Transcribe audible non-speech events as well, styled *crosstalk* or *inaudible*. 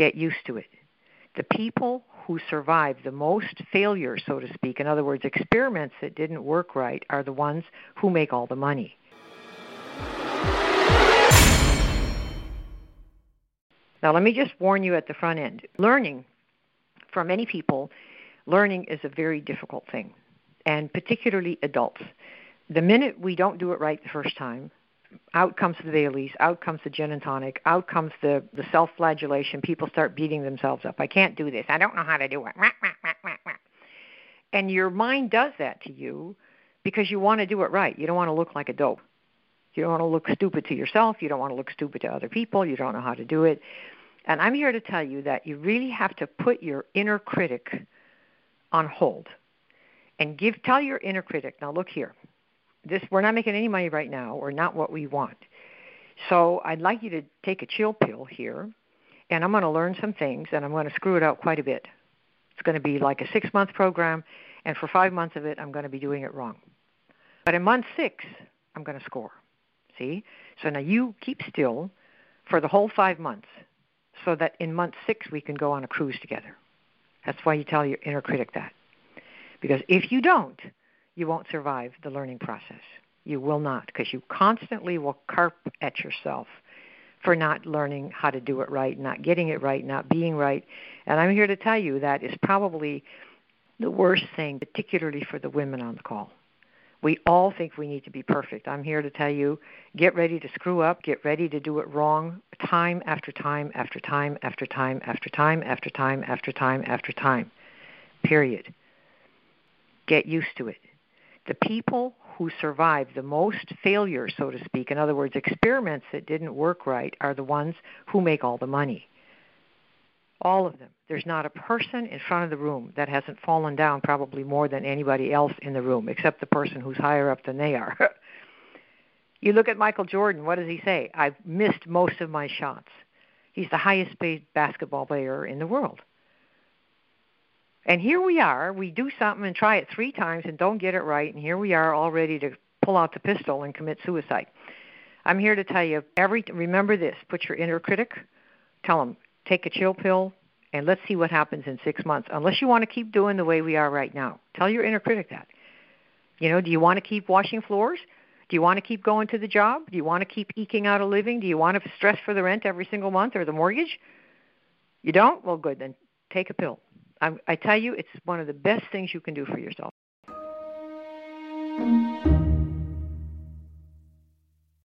Get used to it. The people who survive the most failure, so to speak, in other words, experiments that didn't work right, are the ones who make all the money. Now, let me just warn you at the front end. Learning, for many people, learning is a very difficult thing, and particularly adults. The minute we don't do it right the first time, out comes the Baileys, out comes the gin and tonic, out comes the, the self flagellation. People start beating themselves up. I can't do this. I don't know how to do it. And your mind does that to you because you want to do it right. You don't want to look like a dope. You don't want to look stupid to yourself. You don't want to look stupid to other people. You don't know how to do it. And I'm here to tell you that you really have to put your inner critic on hold and give tell your inner critic, now look here. This we're not making any money right now or not what we want. So I'd like you to take a chill pill here and I'm going to learn some things and I'm going to screw it out quite a bit. It's going to be like a 6 month program and for 5 months of it I'm going to be doing it wrong. But in month 6 I'm going to score. See? So now you keep still for the whole 5 months so that in month six we can go on a cruise together. That's why you tell your inner critic that. Because if you don't, you won't survive the learning process. You will not, because you constantly will carp at yourself for not learning how to do it right, not getting it right, not being right. And I'm here to tell you that is probably the worst thing, particularly for the women on the call. We all think we need to be perfect. I'm here to tell you get ready to screw up, get ready to do it wrong time after time after time after time after time after time after time after time. Period. Get used to it. The people who survive the most failure, so to speak, in other words, experiments that didn't work right, are the ones who make all the money. All of them. There's not a person in front of the room that hasn't fallen down probably more than anybody else in the room, except the person who's higher up than they are. *laughs* you look at Michael Jordan, what does he say? I've missed most of my shots. He's the highest paid basketball player in the world. And here we are, we do something and try it three times and don't get it right, and here we are all ready to pull out the pistol and commit suicide. I'm here to tell you every remember this, put your inner critic, tell him take a chill pill, and let's see what happens in six months. Unless you want to keep doing the way we are right now, tell your inner critic that. You know, do you want to keep washing floors? Do you want to keep going to the job? Do you want to keep eking out a living? Do you want to stress for the rent every single month or the mortgage? You don't? Well, good. Then take a pill. I, I tell you, it's one of the best things you can do for yourself.